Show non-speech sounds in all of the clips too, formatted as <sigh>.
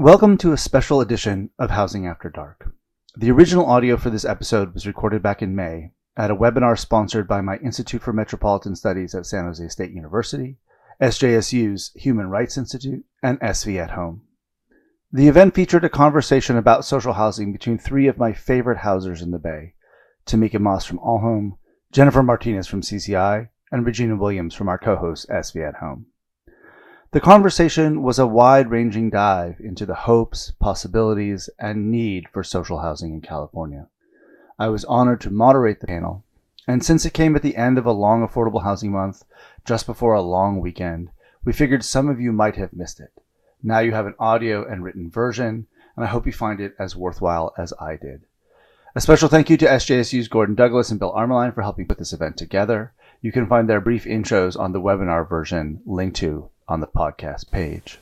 Welcome to a special edition of Housing After Dark. The original audio for this episode was recorded back in May at a webinar sponsored by my Institute for Metropolitan Studies at San Jose State University, SJSU's Human Rights Institute, and SV at Home. The event featured a conversation about social housing between three of my favorite housers in the Bay Tomiquia Moss from All Home, Jennifer Martinez from CZI, and Regina Williams from our co host SV at Home. The conversation was a wide ranging dive into the hopes, possibilities, and need for social housing in California. I was honored to moderate the panel, and since it came at the end of a long affordable housing month, just before a long weekend, we figured some of you might have missed it. Now you have an audio and written version, and I hope you find it as worthwhile as I did. A special thank you to SJSU's Gordon Douglas and Bill Armaline for helping put this event together. You can find their brief intros on the webinar version linked to on the podcast page.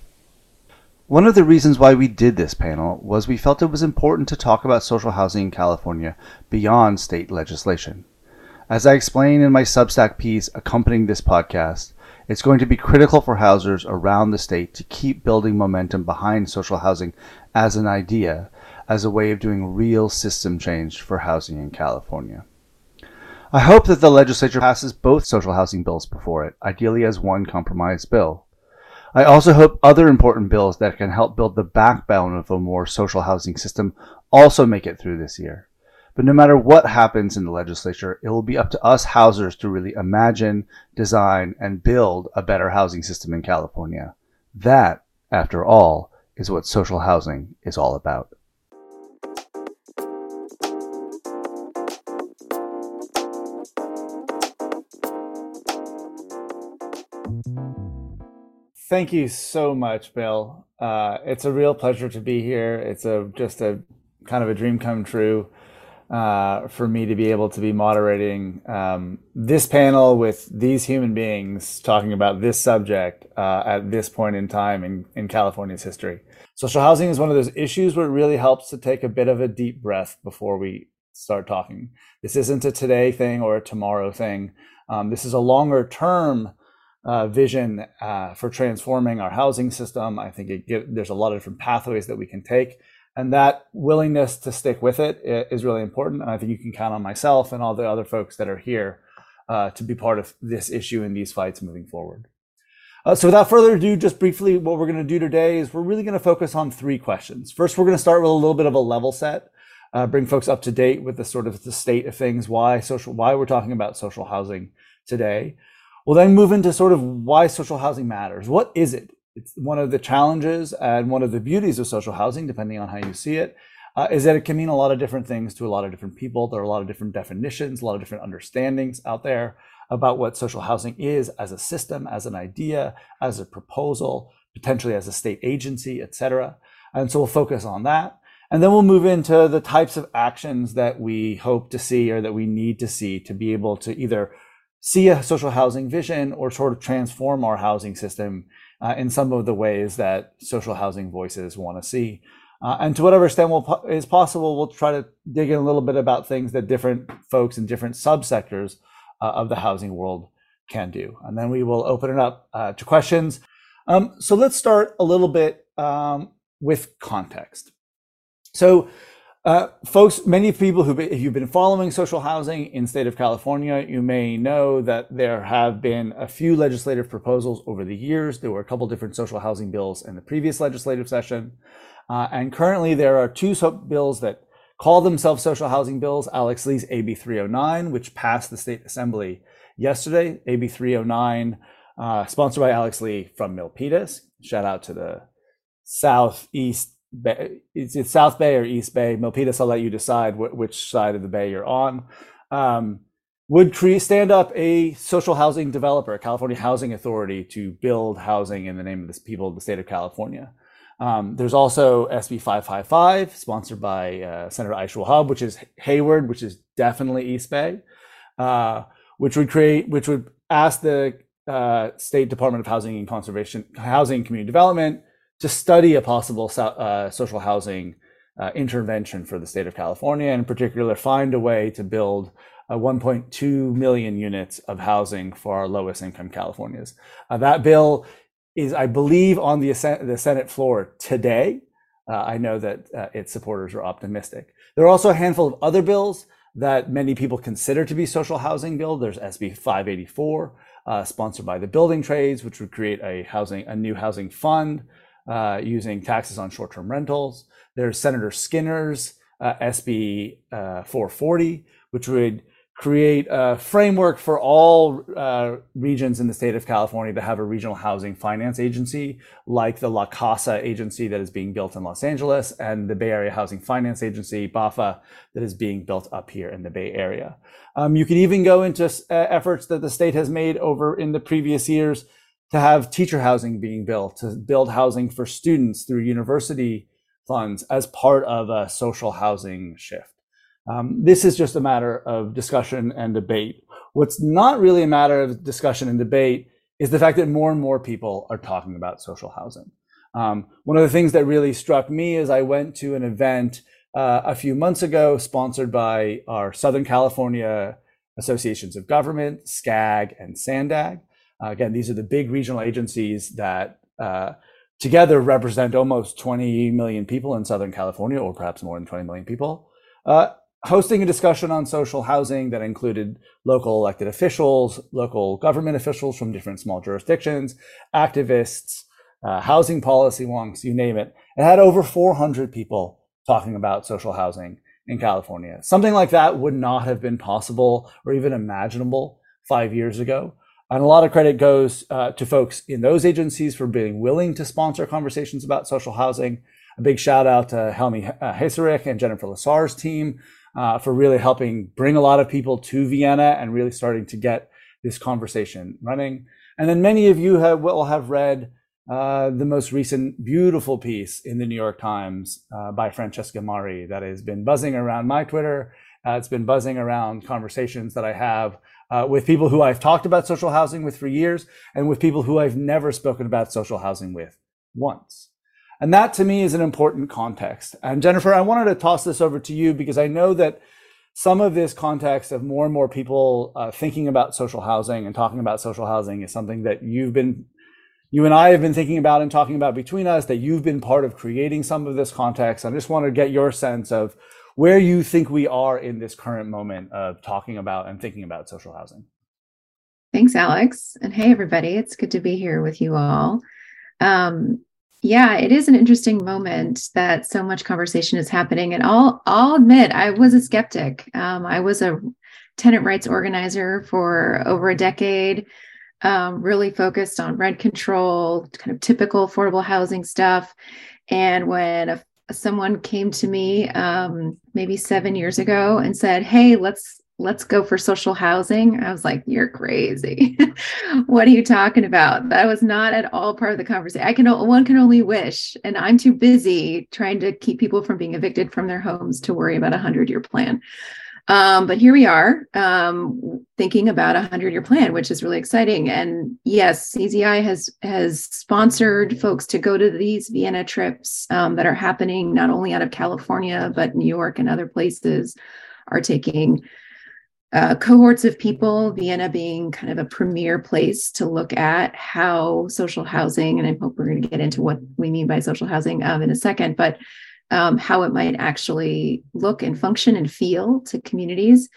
One of the reasons why we did this panel was we felt it was important to talk about social housing in California beyond state legislation. As I explain in my Substack piece accompanying this podcast, it's going to be critical for housers around the state to keep building momentum behind social housing as an idea, as a way of doing real system change for housing in California. I hope that the legislature passes both social housing bills before it, ideally as one compromise bill. I also hope other important bills that can help build the backbone of a more social housing system also make it through this year. But no matter what happens in the legislature, it will be up to us housers to really imagine, design, and build a better housing system in California. That, after all, is what social housing is all about. Thank you so much, Bill. Uh, it's a real pleasure to be here. It's a just a kind of a dream come true uh, for me to be able to be moderating um, this panel with these human beings talking about this subject uh, at this point in time in, in California's history. Social housing is one of those issues where it really helps to take a bit of a deep breath before we start talking. This isn't a today thing or a tomorrow thing. Um, this is a longer term uh, vision uh, for transforming our housing system. I think it, there's a lot of different pathways that we can take. And that willingness to stick with it is really important. And I think you can count on myself and all the other folks that are here uh, to be part of this issue and these fights moving forward. Uh, so without further ado, just briefly, what we're going to do today is we're really going to focus on three questions. First, we're going to start with a little bit of a level set, uh, bring folks up to date with the sort of the state of things, why social, why we're talking about social housing today. We'll then move into sort of why social housing matters. What is it? It's one of the challenges and one of the beauties of social housing, depending on how you see it, uh, is that it can mean a lot of different things to a lot of different people. There are a lot of different definitions, a lot of different understandings out there about what social housing is as a system, as an idea, as a proposal, potentially as a state agency, et cetera. And so we'll focus on that. And then we'll move into the types of actions that we hope to see or that we need to see to be able to either see a social housing vision or sort of transform our housing system uh, in some of the ways that social housing voices want to see. Uh, and to whatever extent we'll, is possible, we'll try to dig in a little bit about things that different folks in different subsectors uh, of the housing world can do. And then we will open it up uh, to questions. Um, so let's start a little bit um, with context. So uh, folks, many people who, if you've been following social housing in the state of California, you may know that there have been a few legislative proposals over the years. There were a couple different social housing bills in the previous legislative session. Uh, and currently there are two bills that call themselves social housing bills. Alex Lee's AB 309, which passed the state assembly yesterday. AB 309, uh, sponsored by Alex Lee from Milpitas. Shout out to the southeast Bay, it's, it's South Bay or East Bay. Milpitas, I'll let you decide wh- which side of the bay you're on. Um, would create stand up a social housing developer, a California Housing Authority, to build housing in the name of the people of the state of California. Um, there's also SB 555, sponsored by uh, Senator Aisha Wahab, which is Hayward, which is definitely East Bay, uh, which would create, which would ask the uh, State Department of Housing and Conservation, Housing and Community Development to study a possible uh, social housing uh, intervention for the state of California, and in particular, find a way to build uh, 1.2 million units of housing for our lowest income Californians. Uh, that bill is, I believe, on the, the Senate floor today. uh, I know that uh, its supporters are optimistic. There are also a handful of other bills that many people consider to be social housing bill. There's SB 584, uh, sponsored by the building trades, which would create a housing, a new housing fund uh, using taxes on short-term rentals. There's Senator Skinner's uh, SB uh, 440, which would create a framework for all uh, regions in the state of California to have a regional housing finance agency, like the LACAHSA agency that is being built in Los Angeles and the Bay Area Housing Finance Agency, BAHFA, that is being built up here in the Bay Area. Um, you can even go into uh, efforts that the state has made over in the previous years to have teacher housing being built, to build housing for students through university funds as part of a social housing shift. Um, this is just a matter of discussion and debate. What's not really a matter of discussion and debate is the fact that more and more people are talking about social housing. Um, one of the things that really struck me is I went to an event uh, a few months ago sponsored by our Southern California Associations of Government, SCAG, and SANDAG. Uh, again, these are the big regional agencies that uh, together represent almost 20 million people in Southern California, or perhaps more than 20 million people. Uh, hosting a discussion on social housing that included local elected officials, local government officials from different small jurisdictions, activists, uh, housing policy wonks, you name it. It had over 400 people talking about social housing in California. Something like that would not have been possible or even imaginable five years ago. And a lot of credit goes uh, to folks in those agencies for being willing to sponsor conversations about social housing. A big shout out to Helmi uh, Hisserich and Jennifer Lasar's team uh, for really helping bring a lot of people to Vienna and really starting to get this conversation running. And then many of you have, will have read uh, the most recent beautiful piece in the New York Times uh, by Francesca Mari that has been buzzing around my Twitter. Uh, it's been buzzing around conversations that I have uh, with people who I've talked about social housing with for years and with people who I've never spoken about social housing with once. And that to me is an important context. And Jennifer, I wanted to toss this over to you because I know that some of this context of more and more people uh, thinking about social housing and talking about social housing is something that you've been, you and I have been thinking about and talking about between us, that you've been part of creating some of this context. I just want to get your sense of where you think we are in this current moment of talking about and thinking about social housing. Thanks, Alex. And hey, everybody. It's good to be here with you all. Um, yeah, it is an interesting moment that so much conversation is happening. And I'll I'll admit I was a skeptic. Um, I was a tenant rights organizer for over a decade, um, really focused on rent control, kind of typical affordable housing stuff. And when a, someone came to me um, maybe seven years ago and said, "Hey, let's let's go for social housing. I was like, you're crazy. <laughs> what are you talking about? That was not at all part of the conversation. I can one can only wish, and I'm too busy trying to keep people from being evicted from their homes to worry about a hundred year plan. Um, but here we are um, thinking about a hundred year plan, which is really exciting. And yes, CZI has has sponsored folks to go to these Vienna trips um, that are happening not only out of California but New York and other places are taking uh, cohorts of people, Vienna being kind of a premier place to look at how social housing, and I hope we're going to get into what we mean by social housing um, in a second, but um, how it might actually look and function and feel to communities.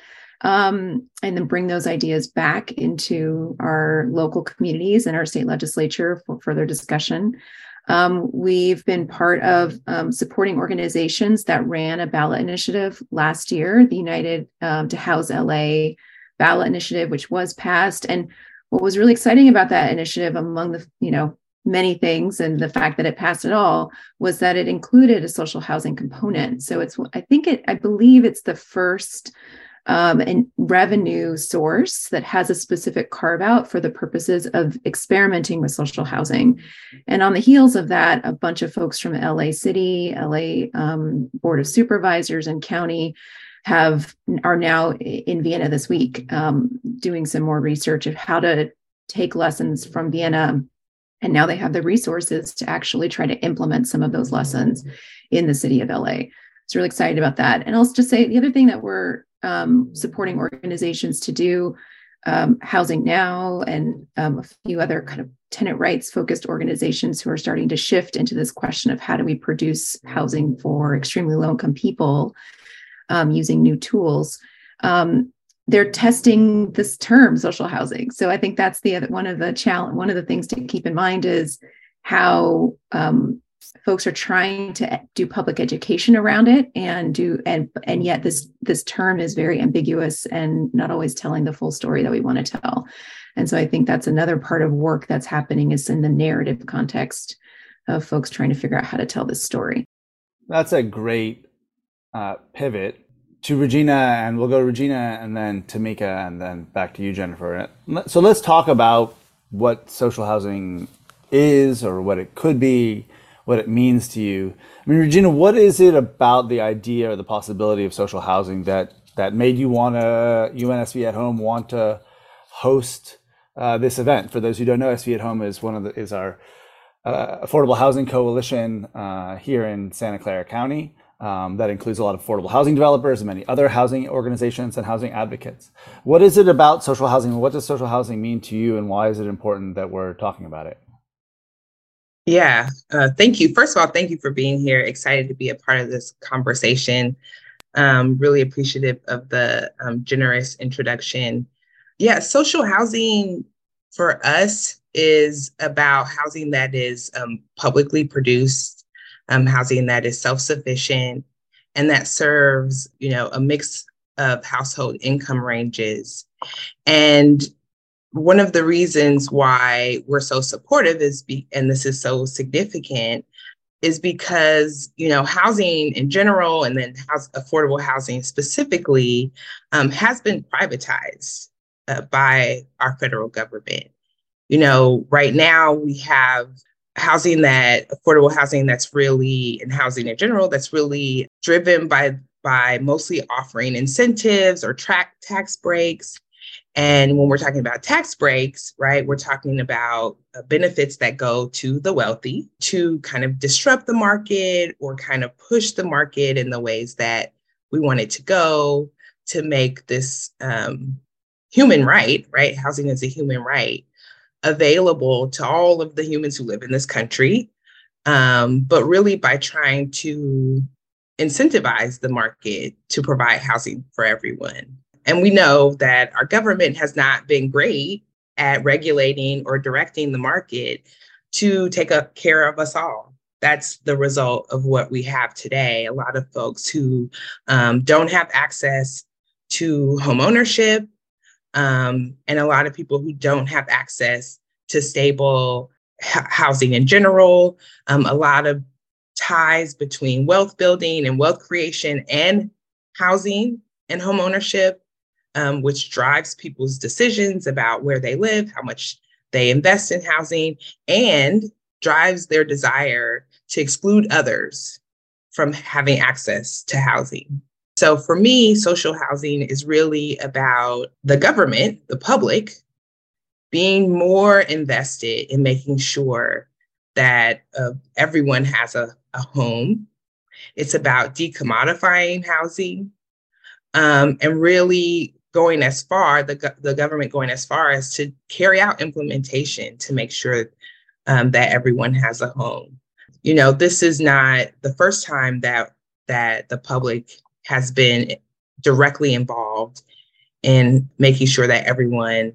Um, and then bring those ideas back into our local communities and our state legislature for further discussion. Um, we've been part of um, supporting organizations that ran a ballot initiative last year, the United um, to House LA ballot initiative, which was passed. And what was really exciting about that initiative, among the you know many things, and the fact that it passed at all, was that it included a social housing component. So it's I think it I believe it's the first um, and revenue source that has a specific carve out for the purposes of experimenting with social housing. And on the heels of that, a bunch of folks from LA City, LA um, Board of Supervisors, and county have are now in Vienna this week um, doing some more research of how to take lessons from Vienna. And now they have the resources to actually try to implement some of those lessons in the city of LA. So really excited about that. And I'll just say the other thing that we're um, supporting organizations to do um, Housing Now and um, a few other kind of tenant rights focused organizations who are starting to shift into this question of how do we produce housing for extremely low income people um, using new tools. Um, they're testing this term social housing. So I think that's the other, one of the challenge. One of the things to keep in mind is how um, folks are trying to do public education around it and do and and yet this this term is very ambiguous and not always telling the full story that we want to tell and so i think that's another part of work that's happening is in the narrative context of folks trying to figure out how to tell this story that's a great uh, pivot to regina and we'll go to regina and then Tomiquia and then back to you jennifer so let's talk about what social housing is or what it could be what it means to you. I mean, Regina, what is it about the idea or the possibility of social housing that that made you want to UNSV at Home want to host uh, this event? For those who don't know, SV at Home is one of the is our uh, affordable housing coalition uh, here in Santa Clara County. Um, that includes a lot of affordable housing developers and many other housing organizations and housing advocates. What is it about social housing? What does social housing mean to you, and why is it important that we're talking about it? Yeah, uh, thank you. First of all, thank you for being here. Excited to be a part of this conversation. Um, really appreciative of the um, generous introduction. Yeah, social housing for us is about housing that is um, publicly produced, um, housing that is self-sufficient, and that serves, you know, a mix of household income ranges. And one of the reasons why we're so supportive is be, and this is so significant is because you know housing in general and then house, affordable housing specifically um, has been privatized uh, by our federal government you know right now we have housing that affordable housing that's really and housing in general that's really driven by by mostly offering incentives or track tax breaks and when we're talking about tax breaks, right, we're talking about uh, benefits that go to the wealthy to kind of disrupt the market or kind of push the market in the ways that we want it to go to make this um, human right, right? Housing is a human right available to all of the humans who live in this country. Um, but really by trying to incentivize the market to provide housing for everyone. And we know that our government has not been great at regulating or directing the market to take up care of us all. That's the result of what we have today. A lot of folks who um, don't have access to homeownership, um, and a lot of people who don't have access to stable housing in general. Um, a lot of ties between wealth building and wealth creation and housing and homeownership um, which drives people's decisions about where they live, how much they invest in housing, and drives their desire to exclude others from having access to housing. So for me, social housing is really about the government, the public, being more invested in making sure that uh, everyone has a, a home. It's about decommodifying housing um, and really going as far, the, the government going as far as to carry out implementation to make sure um, that everyone has a home. You know, this is not the first time that that the public has been directly involved in making sure that everyone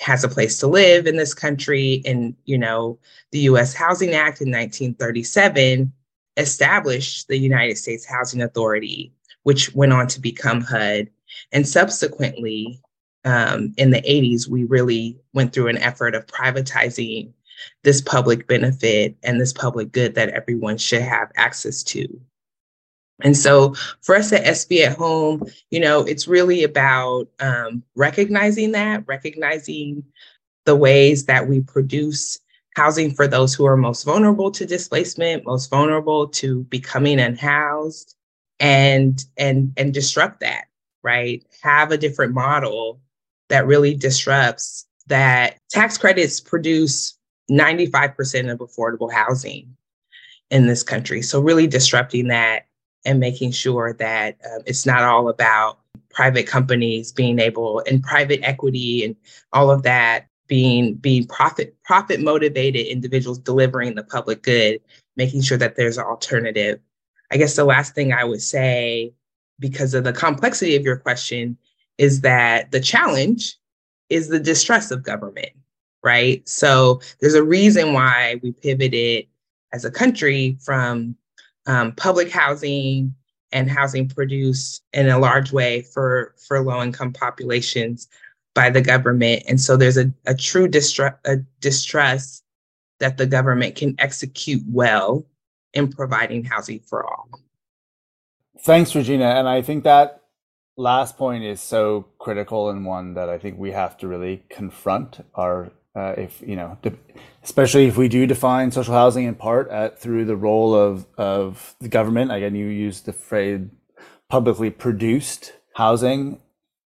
has a place to live in this country. And, you know, the US Housing Act in 1937 established the United States Housing Authority, which went on to become HUD and subsequently, um, in the 80s, we really went through an effort of privatizing this public benefit and this public good that everyone should have access to. And so for us at SV at Home, you know, it's really about um, recognizing that, recognizing the ways that we produce housing for those who are most vulnerable to displacement, most vulnerable to becoming unhoused, and and and disrupt that right? Have a different model that really disrupts that tax credits produce 95% of affordable housing in this country. So, really disrupting that and making sure that um, it's not all about private companies being able and private equity and all of that being being profit profit motivated individuals delivering the public good making sure that there's an alternative. I guess the last thing i would say because of the complexity of your question is that the challenge is the distrust of government right? So there's a reason why we pivoted as a country from um, public housing and housing produced in a large way for, for low income populations by the government. And so there's a, a true distrust, a distrust that the government can execute well in providing housing for all. Thanks, Regina. And I think that last point is so critical and one that I think we have to really confront our uh, if you know, especially if we do define social housing in part at, through the role of of the government. Again, you use the phrase publicly produced housing.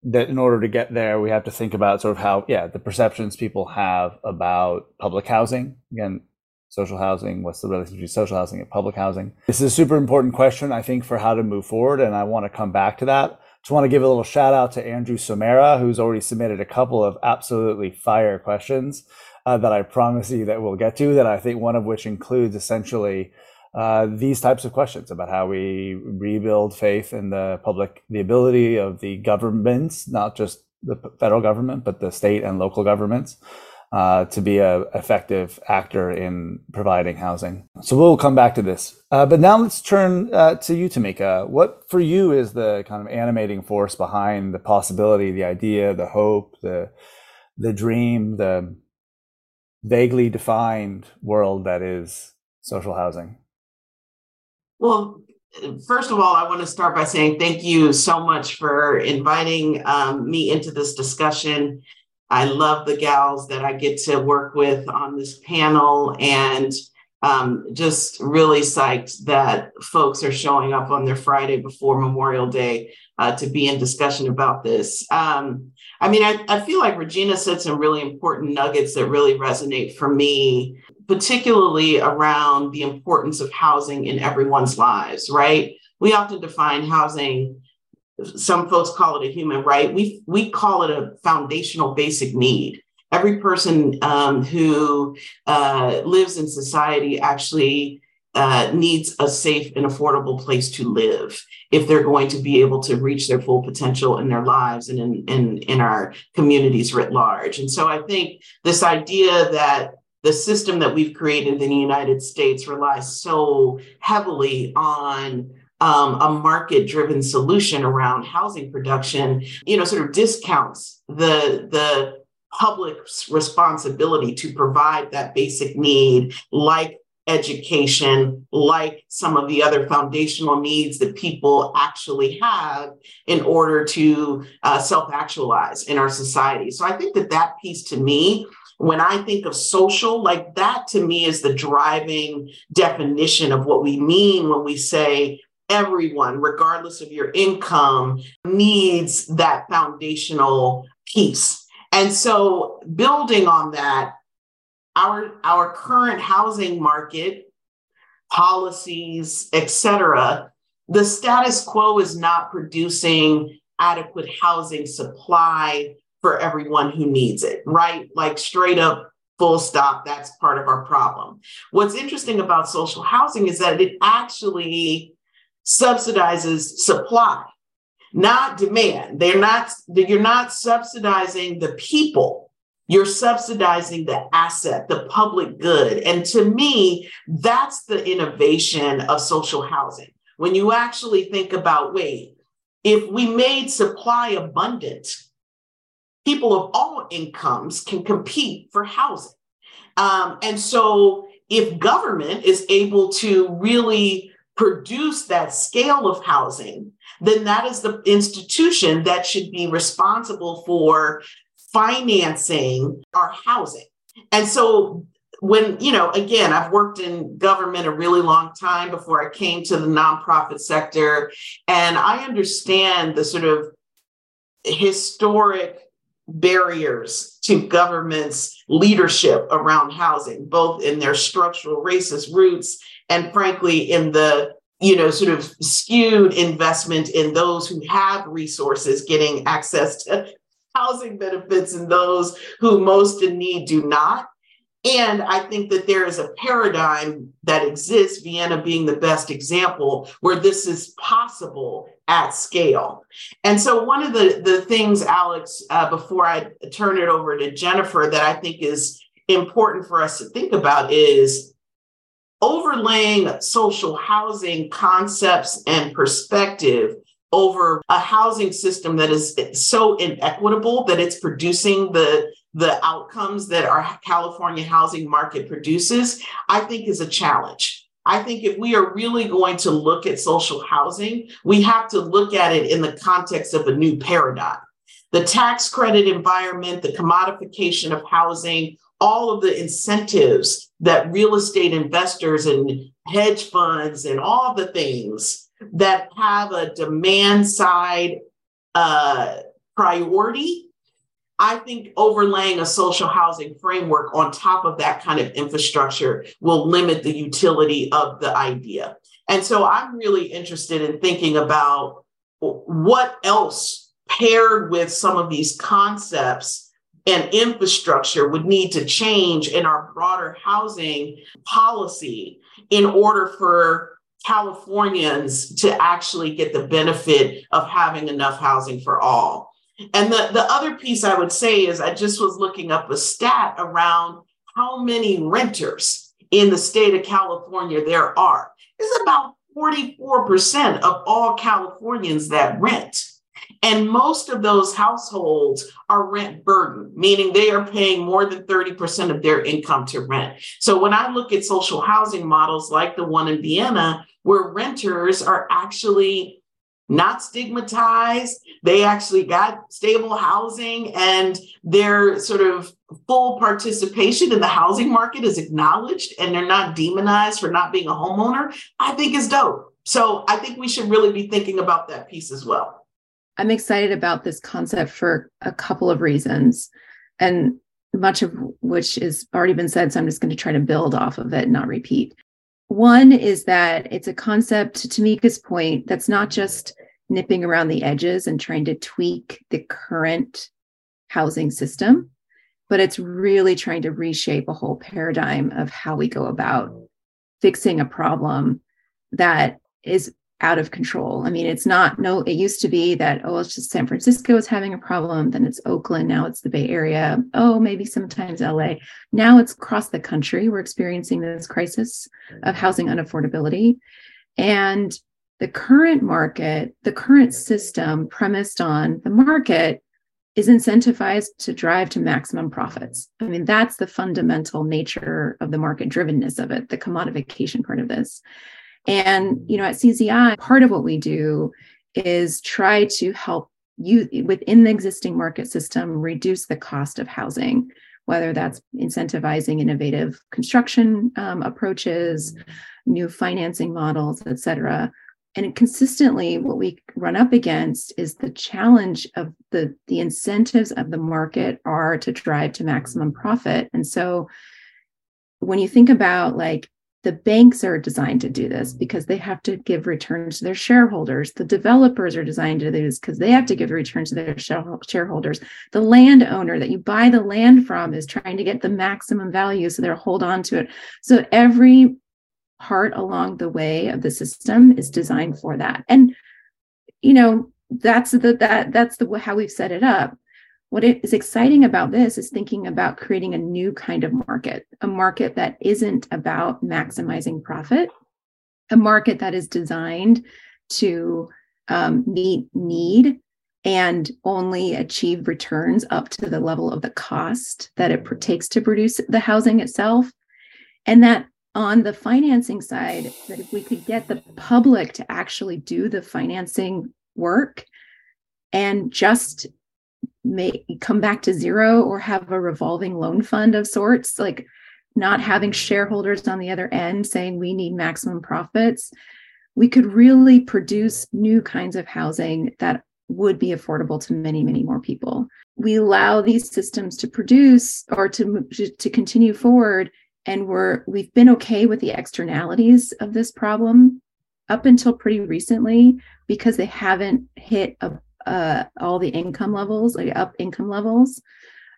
That in order to get there, we have to think about sort of how, yeah, the perceptions people have about public housing. Again, social housing, what's the relationship between social housing and public housing? This is a super important question, I think, for how to move forward, and I want to come back to that. Just want to give a little shout out to Andrew Somera, who's already submitted a couple of absolutely fire questions uh, that I promise you that we'll get to. That I think one of which includes essentially uh, these types of questions about how we rebuild faith in the public, the ability of the governments, not just the federal government, but the state and local governments, uh, to be an effective actor in providing housing. So we'll come back to this. Uh, but now let's turn uh, to you, Tomiquia. What for you is the kind of animating force behind the possibility, the idea, the hope, the the dream, the vaguely defined world that is social housing? Well, first of all, I want to start by saying thank you so much for inviting um, me into this discussion. I love the gals that I get to work with on this panel and um, just really psyched that folks are showing up on their Friday before Memorial Day uh, to be in discussion about this. Um, I mean, I, I feel like Regina said some really important nuggets that really resonate for me, particularly around the importance of housing in everyone's lives, right? We often define housing some folks call it a human right. We we call it a foundational basic need. Every person um, who uh, lives in society actually uh, needs a safe and affordable place to live if they're going to be able to reach their full potential in their lives and in, in, in our communities writ large. And so I think this idea that the system that we've created in the United States relies so heavily on um, a market driven solution around housing production, you know, sort of discounts the, the public's responsibility to provide that basic need, like education, like some of the other foundational needs that people actually have in order to uh, self actualize in our society. So I think that that piece to me when I think of social, like that to me is the driving definition of what we mean when we say everyone, regardless of your income, needs that foundational piece. And so, building on that, our, our current housing market, policies, et cetera, the status quo is not producing adequate housing supply for everyone who needs it, right? Like straight up full stop that's part of our problem what's interesting about social housing is that it actually subsidizes supply, not demand. They're not, you're not subsidizing the people. You're subsidizing the asset, the public good. And to me, that's the innovation of social housing. When you actually think about, wait, if we made supply abundant, people of all incomes can compete for housing. Um, and so if government is able to really produce that scale of housing, then that is the institution that should be responsible for financing our housing. And so when, you know, again, I've worked in government a really long time before I came to the nonprofit sector, and I understand the sort of historic barriers to government's leadership around housing, both in their structural racist roots and frankly in the you know, sort of skewed investment in those who have resources getting access to housing benefits and those who most in need do not. And I think that there is a paradigm that exists, Vienna being the best example, where this is possible at scale. And so, one of the, the things, Alex, uh, before I turn it over to Jennifer, that I think is important for us to think about is overlaying social housing concepts and perspective over a housing system that is so inequitable that it's producing the the outcomes that our California housing market produces, I think is a challenge. I think if we are really going to look at social housing, we have to look at it in the context of a new paradigm. The tax credit environment, the commodification of housing, all of the incentives that real estate investors and hedge funds and all the things that have a demand side uh, priority I think overlaying a social housing framework on top of that kind of infrastructure will limit the utility of the idea. And so I'm really interested in thinking about what else paired with some of these concepts and infrastructure would need to change in our broader housing policy in order for Californians to actually get the benefit of having enough housing for all. And the, the other piece I would say is I just was looking up a stat around how many renters in the state of California there are. It's about 44% of all Californians that rent. And most of those households are rent burdened, meaning they are paying more than 30% of their income to rent. So when I look at social housing models like the one in Vienna, where renters are actually not stigmatized. They actually got stable housing and their sort of full participation in the housing market is acknowledged and they're not demonized for not being a homeowner, I think is dope. So I think we should really be thinking about that piece as well. I'm excited about this concept for a couple of reasons. And much of which has already been said. So I'm just going to try to build off of it and not repeat. One is that it's a concept, to Tomiquia's point, that's not just nipping around the edges and trying to tweak the current housing system, but it's really trying to reshape a whole paradigm of how we go about fixing a problem that is out of control. I mean, it's not, no, it used to be that, oh, it's just San Francisco is having a problem, then it's Oakland, now it's the Bay Area, oh, maybe sometimes LA. Now it's across the country. We're experiencing this crisis of housing unaffordability. And the current market, the current system premised on the market is incentivized to drive to maximum profits. I mean, that's the fundamental nature of the market drivenness of it, the commodification part of this. And, you know, at CZI, part of what we do is try to help you within the existing market system reduce the cost of housing, whether that's incentivizing innovative construction um, approaches, new financing models, et cetera. And consistently, what we run up against is the challenge of the, the incentives of the market are to drive to maximum profit. And so when you think about like the banks are designed to do this because they have to give returns to their shareholders. The developers are designed to do this because they have to give returns to their shareholders. The landowner that you buy the land from is trying to get the maximum value, so they'll hold on to it. So every part along the way of the system is designed for that. And you know, that's the that that's the how we've set it up what is exciting about this is thinking about creating a new kind of market, a market that isn't about maximizing profit, a market that is designed to um, meet need and only achieve returns up to the level of the cost that it takes to produce the housing itself. And that on the financing side, that if we could get the public to actually do the financing work and just may come back to zero or have a revolving loan fund of sorts, like not having shareholders on the other end saying we need maximum profits, we could really produce new kinds of housing that would be affordable to many, many more people. We allow these systems to produce or to, to continue forward, and we're we've been okay with the externalities of this problem up until pretty recently, because they haven't hit a, uh, all the income levels, like up income levels,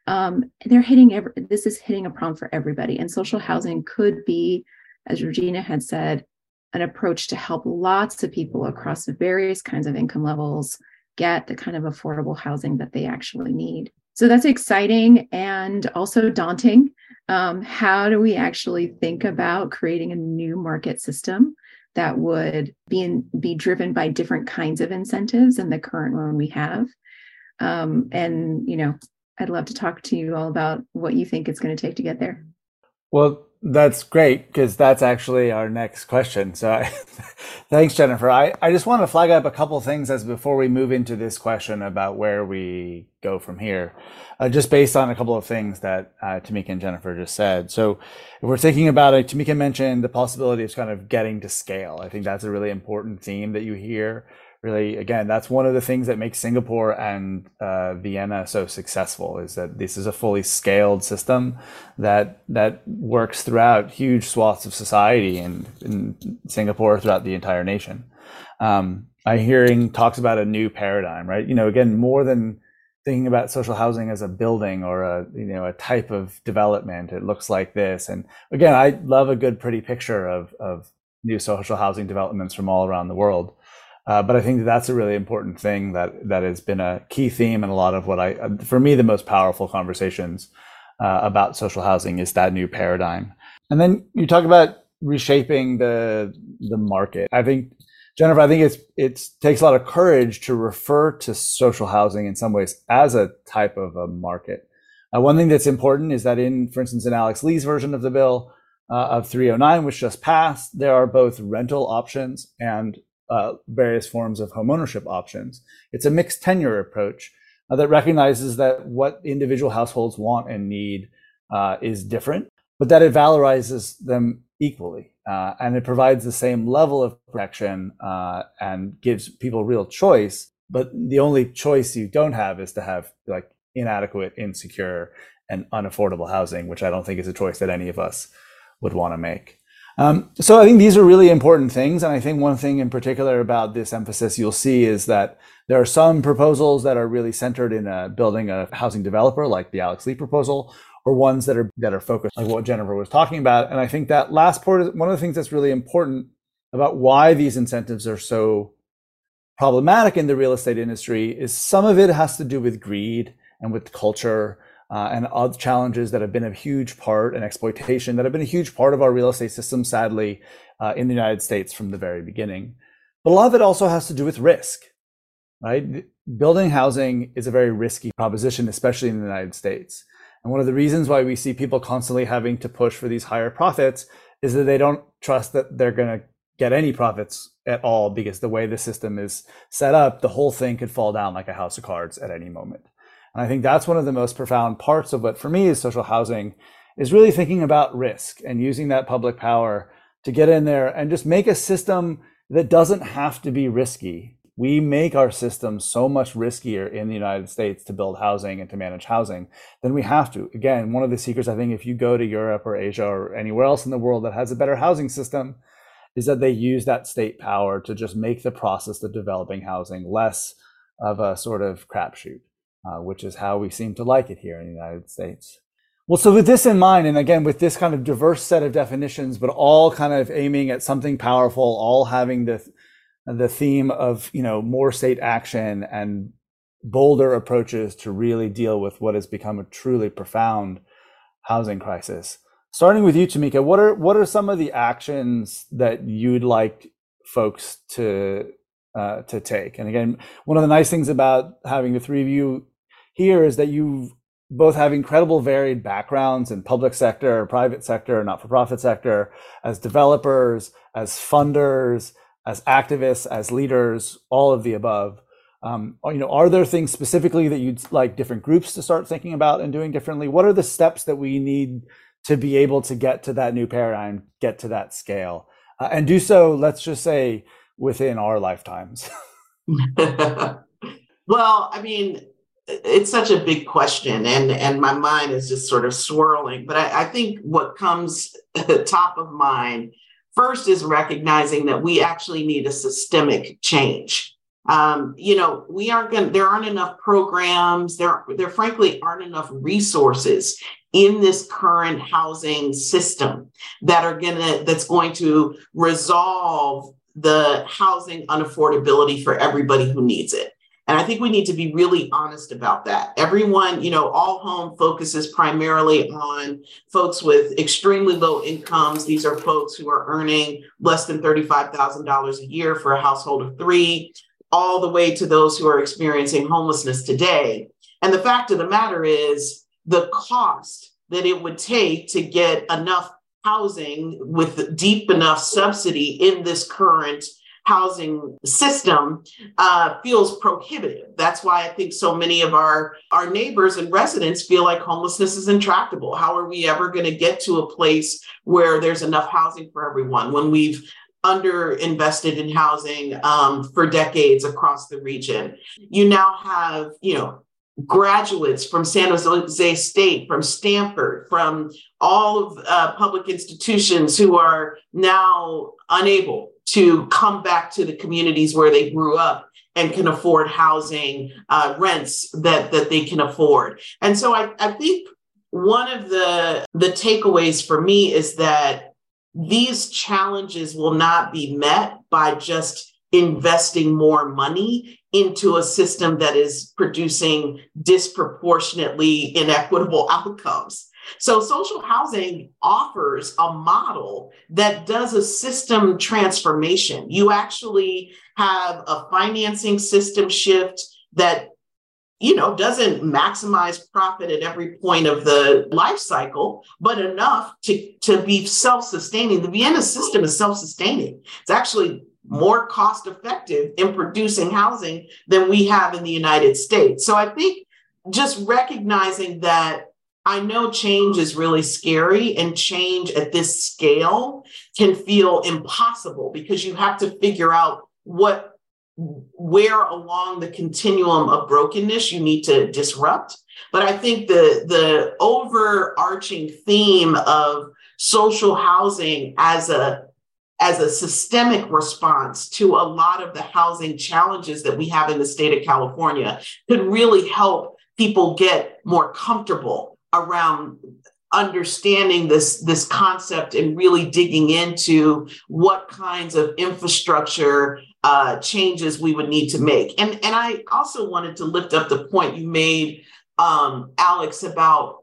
um, they're hitting every, this is hitting a problem for everybody. And social housing could be, as Regina had said, an approach to help lots of people across the various kinds of income levels get the kind of affordable housing that they actually need. So that's exciting and also daunting. Um, how do we actually think about creating a new market system that would be in, be driven by different kinds of incentives than the current one we have? Um, and you know, I'd love to talk to you all about what you think it's going to take to get there. Well, that's great because that's actually our next question. So I, <laughs> thanks, Jennifer. I, I just want to flag up a couple things as before we move into this question about where we go from here, uh, just based on a couple of things that uh, Tomiquia and Jennifer just said. So if we're thinking about it, Tomiquia mentioned the possibility of kind of getting to scale. I think that's a really important theme that you hear really again that's one of the things that makes singapore and uh, vienna so successful is that this is a fully scaled system that that works throughout huge swaths of society in, in singapore throughout the entire nation. Um, i hearing talks about a new paradigm right? You know again more than thinking about social housing as a building or a you know a type of development it looks like this. And again i love a good pretty picture of of new social housing developments from all around the world uh, but I think that that's a really important thing that that has been a key theme in a lot of what I, uh, for me, the most powerful conversations uh, about social housing is that new paradigm. And then you talk about reshaping the the market. I think Jennifer, I think it's it takes a lot of courage to refer to social housing in some ways as a type of a market. Uh, one thing that's important is that in, for instance, in Alex Lee's version of the bill uh, of 309, which just passed, there are both rental options and uh, various forms of homeownership options. It's a mixed tenure approach uh, that recognizes that what individual households want and need uh, is different, but that it valorizes them equally. Uh, and it provides the same level of protection uh, and gives people real choice. But the only choice you don't have is to have like inadequate, insecure, and unaffordable housing, which I don't think is a choice that any of us would want to make. Um, so I think these are really important things. And I think one thing in particular about this emphasis you'll see is that there are some proposals that are really centered in a, building a housing developer, like the Alex Lee proposal, or ones that are that are focused like what Jennifer was talking about. And I think that last part is one of the things that's really important about why these incentives are so problematic in the real estate industry is some of it has to do with greed and with culture uh, and other challenges that have been a huge part and exploitation that have been a huge part of our real estate system, sadly, uh, in the United States from the very beginning. But a lot of it also has to do with risk, right? Building housing is a very risky proposition, especially in the United States. And one of the reasons why we see people constantly having to push for these higher profits is that they don't trust that they're going to get any profits at all because the way the system is set up, the whole thing could fall down like a house of cards at any moment. And I think that's one of the most profound parts of what for me is social housing is really thinking about risk and using that public power to get in there and just make a system that doesn't have to be risky. We make our system so much riskier in the United States to build housing and to manage housing than we have to. Again, one of the secrets, I think, if you go to Europe or Asia or anywhere else in the world that has a better housing system, is that they use that state power to just make the process of developing housing less of a sort of crapshoot uh, which is how we seem to like it here in the United States. Well, so with this in mind, and again, with this kind of diverse set of definitions, but all kind of aiming at something powerful, all having the, the theme of, you know, more state action and bolder approaches to really deal with what has become a truly profound housing crisis. Starting with you, Tomiquia, what are what are some of the actions that you'd like folks to uh, to take? And again, one of the nice things about having the three of you here is that you both have incredible varied backgrounds in public sector, private sector, not-for-profit sector, as developers, as funders, as activists, as leaders, all of the above. Um, you know, are there things specifically that you'd like different groups to start thinking about and doing differently? What are the steps that we need to be able to get to that new paradigm, get to that scale, uh, and do so? Let's just say within our lifetimes. <laughs> <laughs> well, I mean, it's such a big question and and my mind is just sort of swirling but i, I think what comes <laughs> top of mind First is recognizing that we actually need a systemic change. Um, you know, we aren't going. There aren't enough programs. There, there frankly aren't enough resources in this current housing system that are gonna that's going to resolve the housing unaffordability for everybody who needs it. And I think we need to be really honest about that. Everyone, you know, all home focuses primarily on folks with extremely low incomes. These are folks who are earning less than $35,000 a year for a household of three, all the way to those who are experiencing homelessness today. And the fact of the matter is, the cost that it would take to get enough housing with deep enough subsidy in this current housing system uh, feels prohibitive. That's why I think so many of our, our neighbors and residents feel like homelessness is intractable. How are we ever going to get to a place where there's enough housing for everyone when we've underinvested in housing um, for decades across the region? You now have, you know, graduates from San Jose State, from Stanford, from all of uh, public institutions who are now unable to come back to the communities where they grew up and can afford housing uh, rents that that they can afford. And so I, I think one of the the takeaways for me is that these challenges will not be met by just investing more money into a system that is producing disproportionately inequitable <laughs> outcomes. So, social housing offers a model that does a system transformation. You actually have a financing system shift that you know doesn't maximize profit at every point of the life cycle but enough to to be self-sustaining the vienna system is self-sustaining it's actually more cost effective in producing housing than we have in the United States. So I think just recognizing that I know change is really scary and change at this scale can feel impossible because you have to figure out what where along the continuum of brokenness you need to disrupt. But I think the the overarching theme of social housing as a as a systemic response to a lot of the housing challenges that we have in the state of California could really help people get more comfortable around understanding this this concept and really digging into what kinds of infrastructure uh, changes we would need to make. And and i also wanted to lift up the point you made um, alex about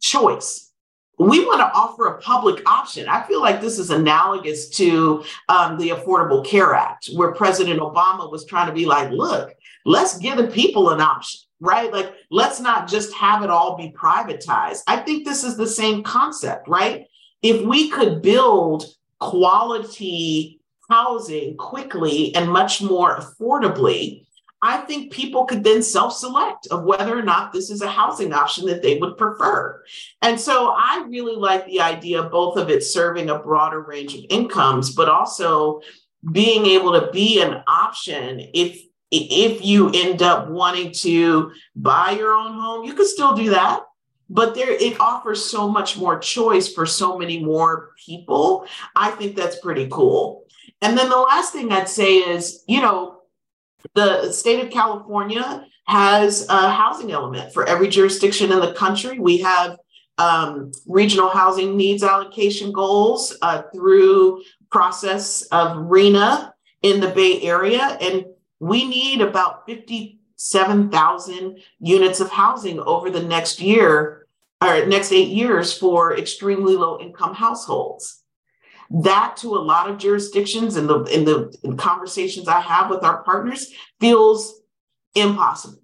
choice. We want to offer a public option. I feel like this is analogous to um, the Affordable Care Act, where President Obama was trying to be like, look, let's give the people an option, right? Like, let's not just have it all be privatized. I think this is the same concept, right? If we could build quality housing quickly and much more affordably, I think people could then self select of whether or not this is a housing option that they would prefer. And so I really like the idea both of it serving a broader range of incomes, but also being able to be an option if if you end up wanting to buy your own home, you could still do that. But there it offers so much more choice for so many more people. I think that's pretty cool. And then the last thing I'd say is, you know, the state of California has a housing element for every jurisdiction in the country. We have um, regional housing needs allocation goals uh, through process of RHNA in the Bay Area, and we need about 57,000 units of housing over the next year or next eight years for extremely low income households that to a lot of jurisdictions and the in the in conversations I have with our partners feels impossible,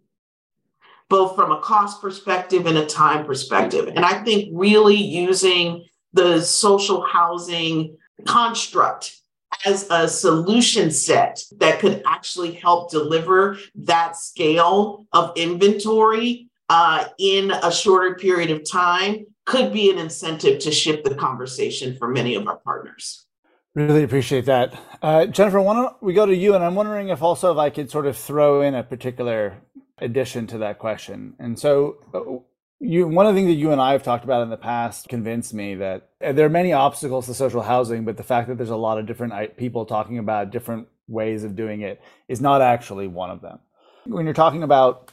both from a cost perspective and a time perspective. And I think really using the social housing construct as a solution set that could actually help deliver that scale of inventory uh, in a shorter period of time could be an incentive to shift the conversation for many of our partners. Really appreciate that. Uh, Jennifer, why don't we go to you? And I'm wondering if also if I could sort of throw in a particular addition to that question. And so, uh, you one of the things that you and I have talked about in the past convinced me that uh, there are many obstacles to social housing, but the fact that there's a lot of different people talking about different ways of doing it is not actually one of them. When you're talking about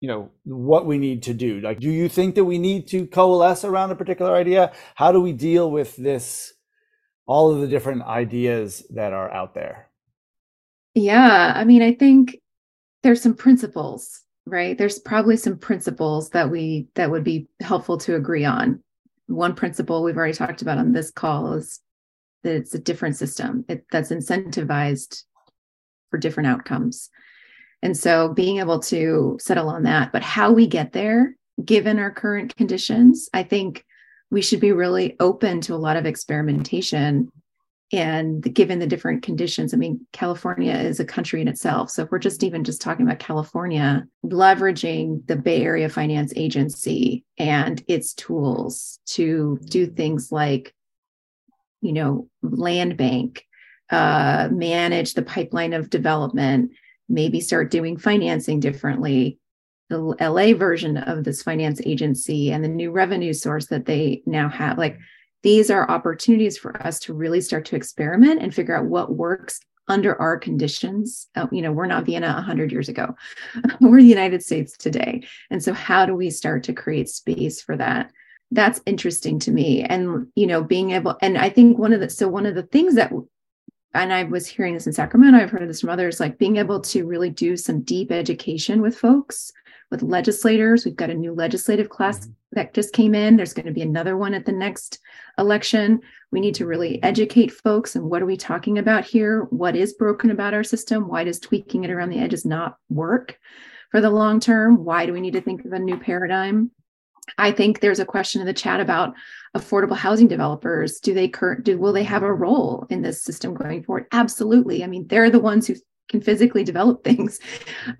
you know what we need to do like do you think that we need to coalesce around a particular idea how do we deal with this all of the different ideas that are out there yeah i mean i think there's some principles right? There's probably some principles that we that would be helpful to agree on. One principle we've already talked about on this call is that it's a different system it, that's incentivized for different outcomes. And so being able to settle on that but how we get there given our current conditions i think we should be really open to a lot of experimentation and given the different conditions i mean california is a country in itself. So if we're just even just talking about california leveraging the bay area finance agency and its tools to do things like you know land bank uh, manage the pipeline of development maybe start doing financing differently the la version of this finance agency and the new revenue source that they now have like these are opportunities for us to really start to experiment and figure out what works under our conditions. Uh, you know, we're not Vienna 100 years ago, <laughs> we're the United States today. And so, how do we start to create space for that? That's interesting to me. And, you know, being able, and I think one of the, so one of the things that, and I was hearing this in Sacramento, I've heard this from others, like being able to really do some deep education with folks with legislators. We've got a new legislative class mm-hmm. that just came in. There's going to be another one at the next election. We need to really educate folks and what are we talking about here? What is broken about our system? Why does tweaking it around the edges not work for the long term? Why do we need to think of a new paradigm? I think there's a question in the chat about affordable housing developers. Do they current do will they have a role in this system going forward? Absolutely. I mean, they're the ones who can physically develop <laughs> things.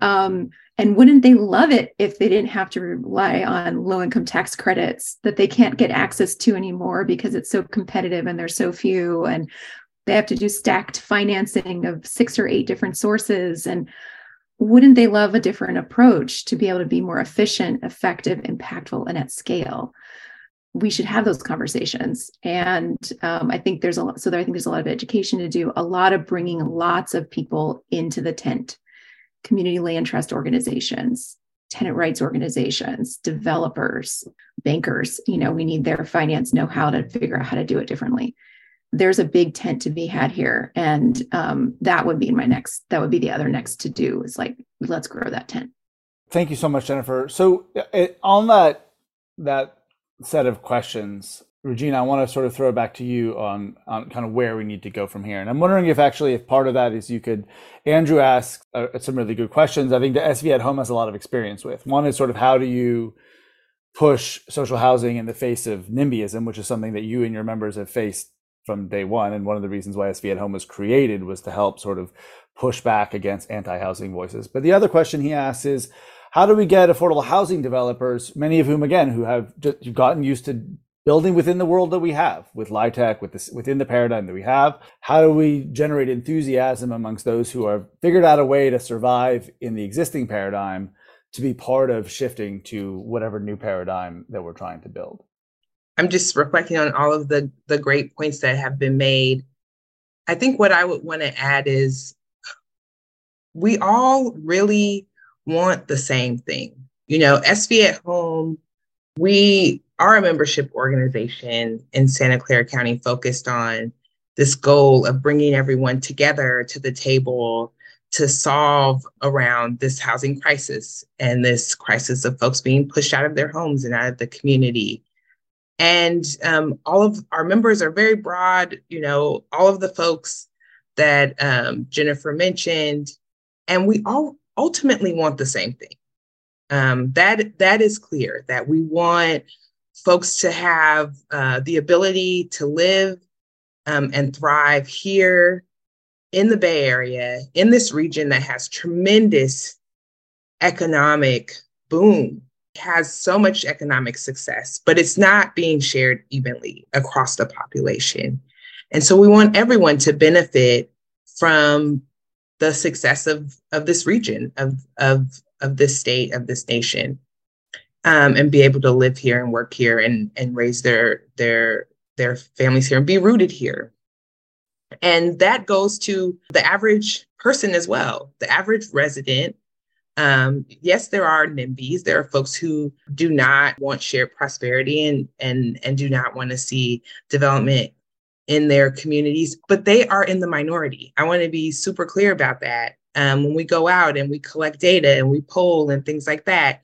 Um, and wouldn't they love it if they didn't have to rely on low income tax credits that they can't get access to anymore because it's so competitive and there's so few and they have to do stacked financing of six or eight different sources and wouldn't they love a different approach to be able to be more efficient, effective, impactful, and at scale? We should have those conversations, and um, I think there's a lot. So there, I think there's a lot of education to do, a lot of bringing lots of people into the tent community land trust organizations, tenant rights organizations, developers, bankers. You know, we need their finance know how to figure out how to do it differently. There's a big tent to be had here, and um, that would be my next. That would be the other next to do is like let's grow that tent. Thank you so much, Jennifer. So it, on that that set of questions, Regina, I want to sort of throw it back to you on, on kind of where we need to go from here. And I'm wondering if actually, if part of that is you could, Andrew asks uh, some really good questions. I think the SV at home has a lot of experience with. One is sort of how do you push social housing in the face of NIMBYism, which is something that you and your members have faced from day one. And one of the reasons why SV at home was created was to help sort of push back against anti-housing voices. But the other question he asks is, how do we get affordable housing developers, many of whom, again, who have just gotten used to building within the world that we have with LIHTC, with this, within the paradigm that we have. How do we generate enthusiasm amongst those who have figured out a way to survive in the existing paradigm to be part of shifting to whatever new paradigm that we're trying to build? I'm just reflecting on all of the, the great points that have been made. I think what I would want to add is we all really want the same thing. You know, SV at home, we a membership organization in Santa Clara County focused on this goal of bringing everyone together to the table to solve around this housing crisis and this crisis of folks being pushed out of their homes and out of the community. And um, all of our members are very broad, you know, all of the folks that um, Jennifer mentioned, and we all ultimately want the same thing. Um, that that is clear that we want folks to have uh, the ability to live um, and thrive here in the Bay Area, in this region that has tremendous economic boom, has so much economic success, but it's not being shared evenly across the population. And so we want everyone to benefit from the success of, of this region, of, of, of this state, of this nation. Um, and be able to live here and work here and and raise their their their families here and be rooted here. And that goes to the average person as well, the average resident. Um, yes, there are NIMBYs. There are folks who do not want shared prosperity and and and do not want to see development in their communities, but they are in the minority. I want to be super clear about that. Um, when we go out and we collect data and we poll and things like that,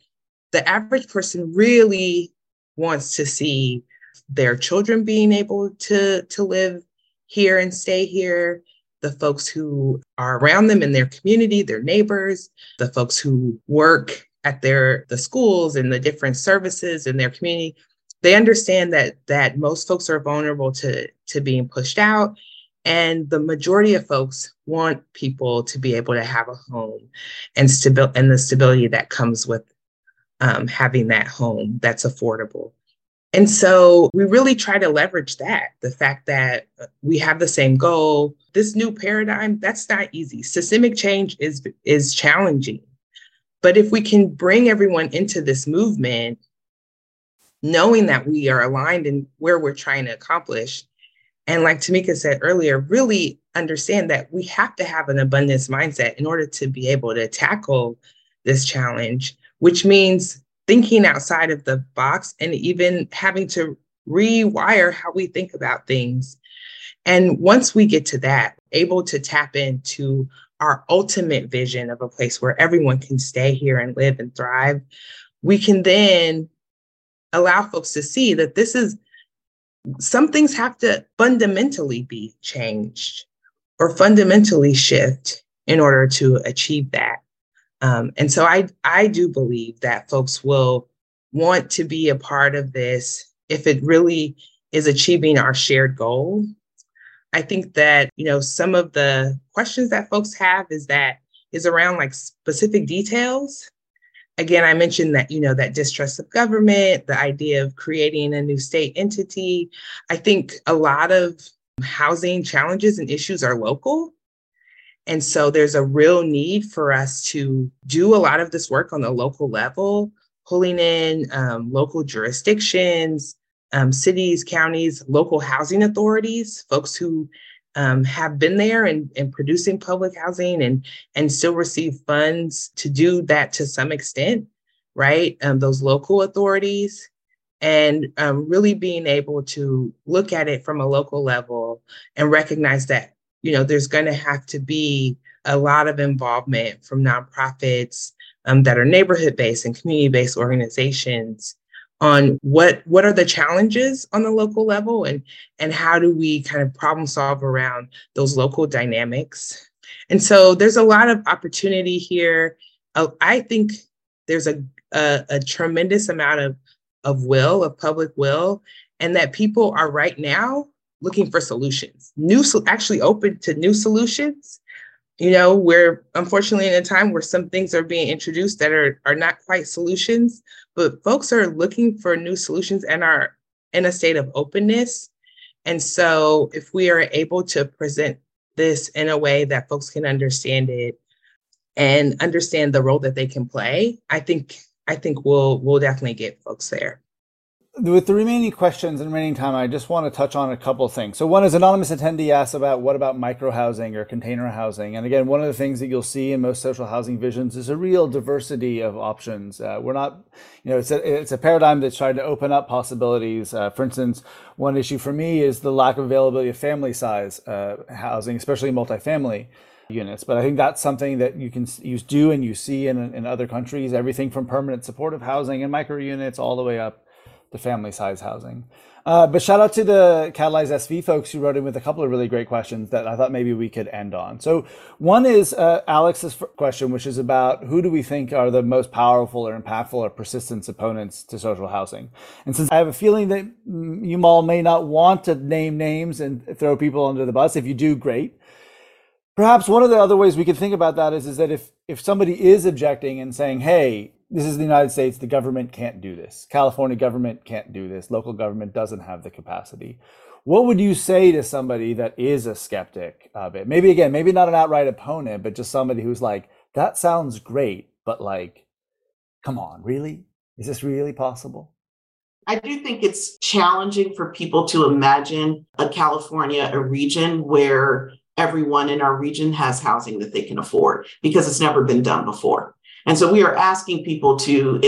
the average person really wants to see their children being able to to live here and stay here the folks who are around them in their community their neighbors the folks who work at their the schools and the different services in their community. They understand that that most folks are vulnerable to to being pushed out and the majority of folks want people to be able to have a home and stabil- and the stability that comes with um, having that home that's affordable and so we really try to leverage that the fact that we have the same goal. This new paradigm, that's not easy. Systemic change is, is challenging. But if we can bring everyone into this movement, knowing that we are aligned in where we're trying to accomplish, and like Tomiquia said earlier, really understand that we have to have an abundance mindset in order to be able to tackle this challenge, which means thinking outside of the box and even having to rewire how we think about things. And once we get to that, able to tap into our ultimate vision of a place where everyone can stay here and live and thrive, we can then allow folks to see that this is some things have to fundamentally be changed or fundamentally shift in order to achieve that. Um, and so I, I do believe that folks will want to be a part of this if it really is achieving our shared goal. I think that, you know, some of the questions that folks have is that is around like specific details. Again, I mentioned that, you know, that distrust of government, the idea of creating a new state entity. I think a lot of housing challenges and issues are local. And so there's a real need for us to do a lot of this work on the local level, pulling in um, local jurisdictions, um, cities, counties, local housing authorities, folks who um, have been there and, and producing public housing and, and still receive funds to do that to some extent, right? Um, those local authorities and um, really being able to look at it from a local level and recognize that you know, there's going to have to be a lot of involvement from nonprofits um, that are neighborhood based and community based organizations on what what are the challenges on the local level and and how do we kind of problem solve around those local dynamics. And so there's a lot of opportunity here. Uh, i think there's a, a, a tremendous amount of of will of public will and that people are right now looking for solutions, new, so actually open to new solutions. You know, we're unfortunately in a time where some things are being introduced that are, are not quite solutions, but folks are looking for new solutions and are in a state of openness. And so if we are able to present this in a way that folks can understand it and understand the role that they can play, I think I think we'll we'll definitely get folks there with the remaining questions and remaining time, I just want to touch on a couple things. So one is anonymous attendee asks about what about micro housing or container housing, and again, one of the things that you'll see in most social housing visions is a real diversity of options. Uh, we're not, you know, it's a it's a paradigm that's trying to open up possibilities. Uh, for instance, one issue for me is the lack of availability of family size uh, housing, especially multifamily units. But I think that's something that you can you do and you see in in other countries. Everything from permanent supportive housing and micro units all the way up the family size housing. Uh, but shout out to the Catalyze SV folks who wrote in with a couple of really great questions that I thought maybe we could end on. So one is uh, Alex's question, which is about who do we think are the most powerful or impactful or persistent opponents to social housing? And since I have a feeling that you all may not want to name names and throw people under the bus, if you do, great. Perhaps one of the other ways we could think about that is, is that if, if somebody is objecting and saying, hey, this is the United States. The government can't do this. California government can't do this. Local government doesn't have the capacity. What would you say to somebody that is a skeptic of it? Maybe again, maybe not an outright opponent, but just somebody who's like, that sounds great, but like, come on, really? Is this really possible? I do think it's challenging for people to imagine a California, a region where everyone in our region has housing that they can afford because it's never been done before. And so we are asking people to,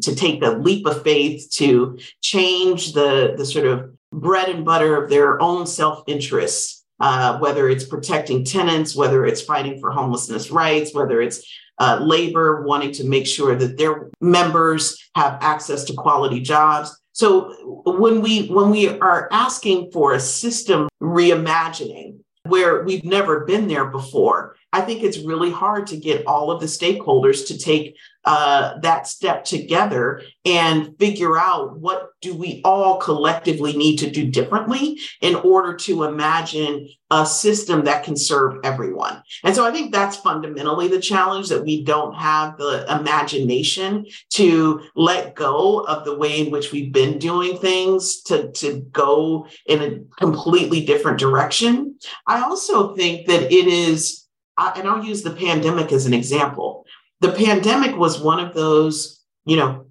to take a leap of faith to change the, the sort of bread and butter of their own self interest, uh, whether it's protecting tenants, whether it's fighting for homelessness rights, whether it's uh, labor wanting to make sure that their members have access to quality jobs. So when we when we are asking for a system reimagining where we've never been there before, I think it's really hard to get all of the stakeholders to take uh, that step together and figure out what do we all collectively need to do differently in order to imagine a system that can serve everyone. And so I think that's fundamentally the challenge that we don't have the imagination to let go of the way in which we've been doing things to, to go in a completely different direction. I also think that it is and I'll use the pandemic as an example. The pandemic was one of those, you know,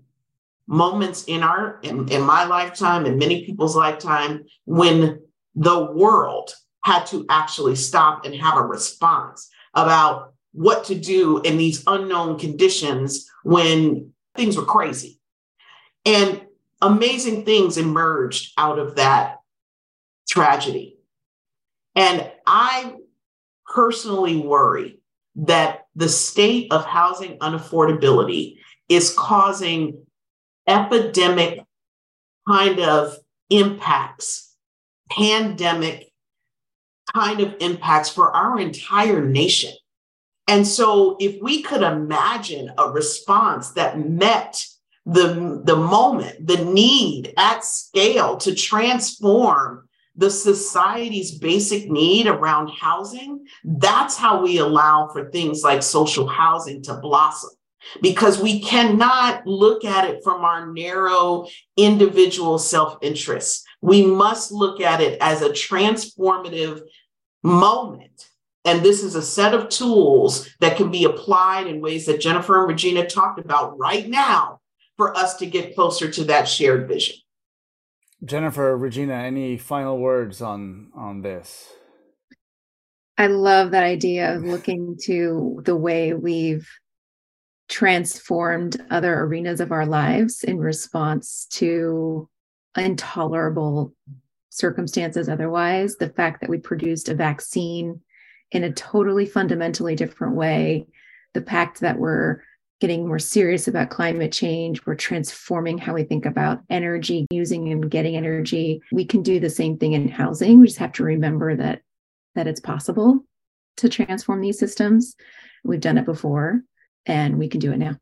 moments in our in, in my lifetime and many people's lifetime when the world had to actually stop and have a response about what to do in these unknown conditions when things were crazy. And amazing things emerged out of that tragedy. And I personally worry that the state of housing unaffordability is causing epidemic kind of impacts, pandemic kind of impacts for our entire nation. And so, if we could imagine a response that met the, the moment, the need at scale to transform the society's basic need around housing, that's how we allow for things like social housing to blossom. Because we cannot look at it from our narrow individual self interest. We must look at it as a transformative moment. And this is a set of tools that can be applied in ways that Jennifer and Regina talked about right now for us to get closer to that shared vision. Jennifer, Regina, any final words on on this? I love that idea of looking to the way we've transformed other arenas of our lives in response to intolerable circumstances otherwise. The fact that we produced a vaccine in a totally fundamentally different way, the fact that we're getting more serious about climate change. We're transforming how we think about energy, using and getting energy. We can do the same thing in housing. We just have to remember that that it's possible to transform these systems. We've done it before and we can do it now.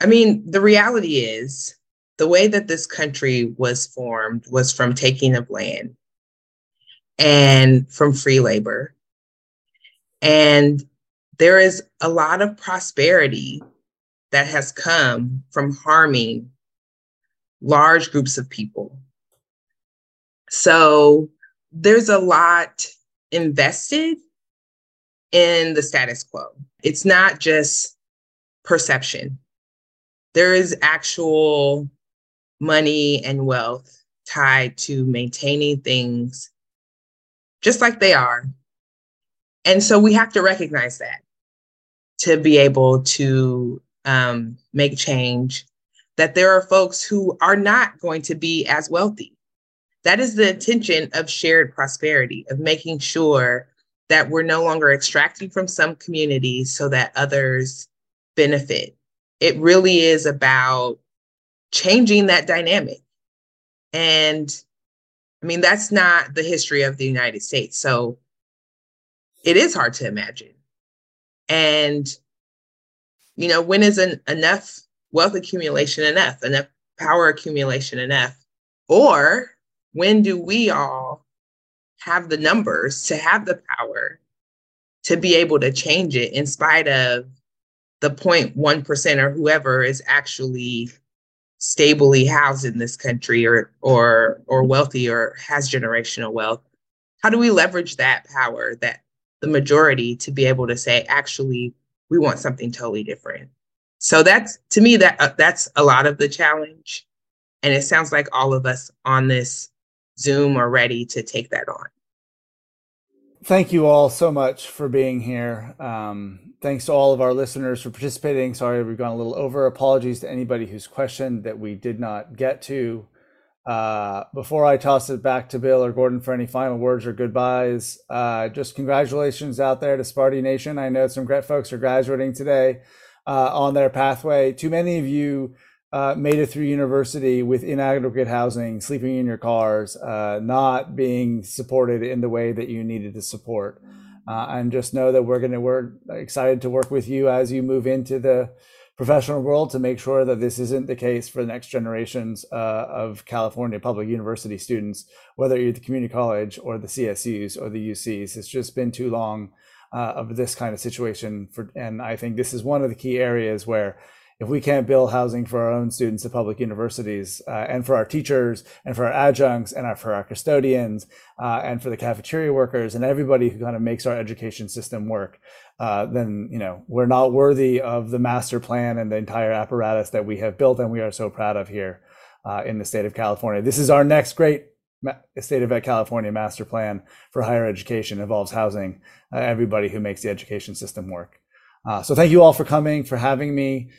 I mean, the reality is the way that this country was formed was from taking of land and from free labor. And there is a lot of prosperity that has come from harming large groups of people. So there's a lot invested in the status quo. It's not just perception, there is actual money and wealth tied to maintaining things just like they are. And so we have to recognize that to be able to um, make change, that there are folks who are not going to be as wealthy. That is the intention of shared prosperity, of making sure that we're no longer extracting from some communities so that others benefit. It really is about changing that dynamic. And I mean, that's not the history of the United States. So it is hard to imagine. And you know, when is an, enough wealth accumulation enough, enough power accumulation enough? Or when do we all have the numbers to have the power to be able to change it in spite of the 0.1% or whoever is actually stably housed in this country or or or wealthy or has generational wealth how do we leverage that power that the majority to be able to say actually we want something totally different. so that's to me that uh, that's a lot of the challenge. And it sounds like all of us on this zoom are ready to take that on. Thank you all so much for being here. Um, thanks to all of our listeners for participating. Sorry we've gone a little over. Apologies to anybody who's questioned that we did not get to uh, before I toss it back to Bill or Gordon for any final words or goodbyes, uh, just congratulations out there to Spartan Nation. I know some great folks are graduating today uh, on their pathway. Too many of you uh, made it through university with inadequate housing, sleeping in your cars, uh, not being supported in the way that you needed to support. Uh, and just know that we're going to, we're excited to work with you as you move into the professional world to make sure that this isn't the case for the next generations uh, of California public university students, whether you're the community college or the CSUs or the UCs. It's just been too long uh, of this kind of situation. For, and I think this is one of the key areas where if we can't build housing for our own students at public universities uh, and for our teachers and for our adjuncts and our, for our custodians uh, and for the cafeteria workers and everybody who kind of makes our education system work, uh, then you know we're not worthy of the master plan and the entire apparatus that we have built and we are so proud of here uh, in the state of California. This is our next great state of California master plan for higher education involves housing uh, everybody who makes the education system work. Uh, so thank you all for coming, for having me.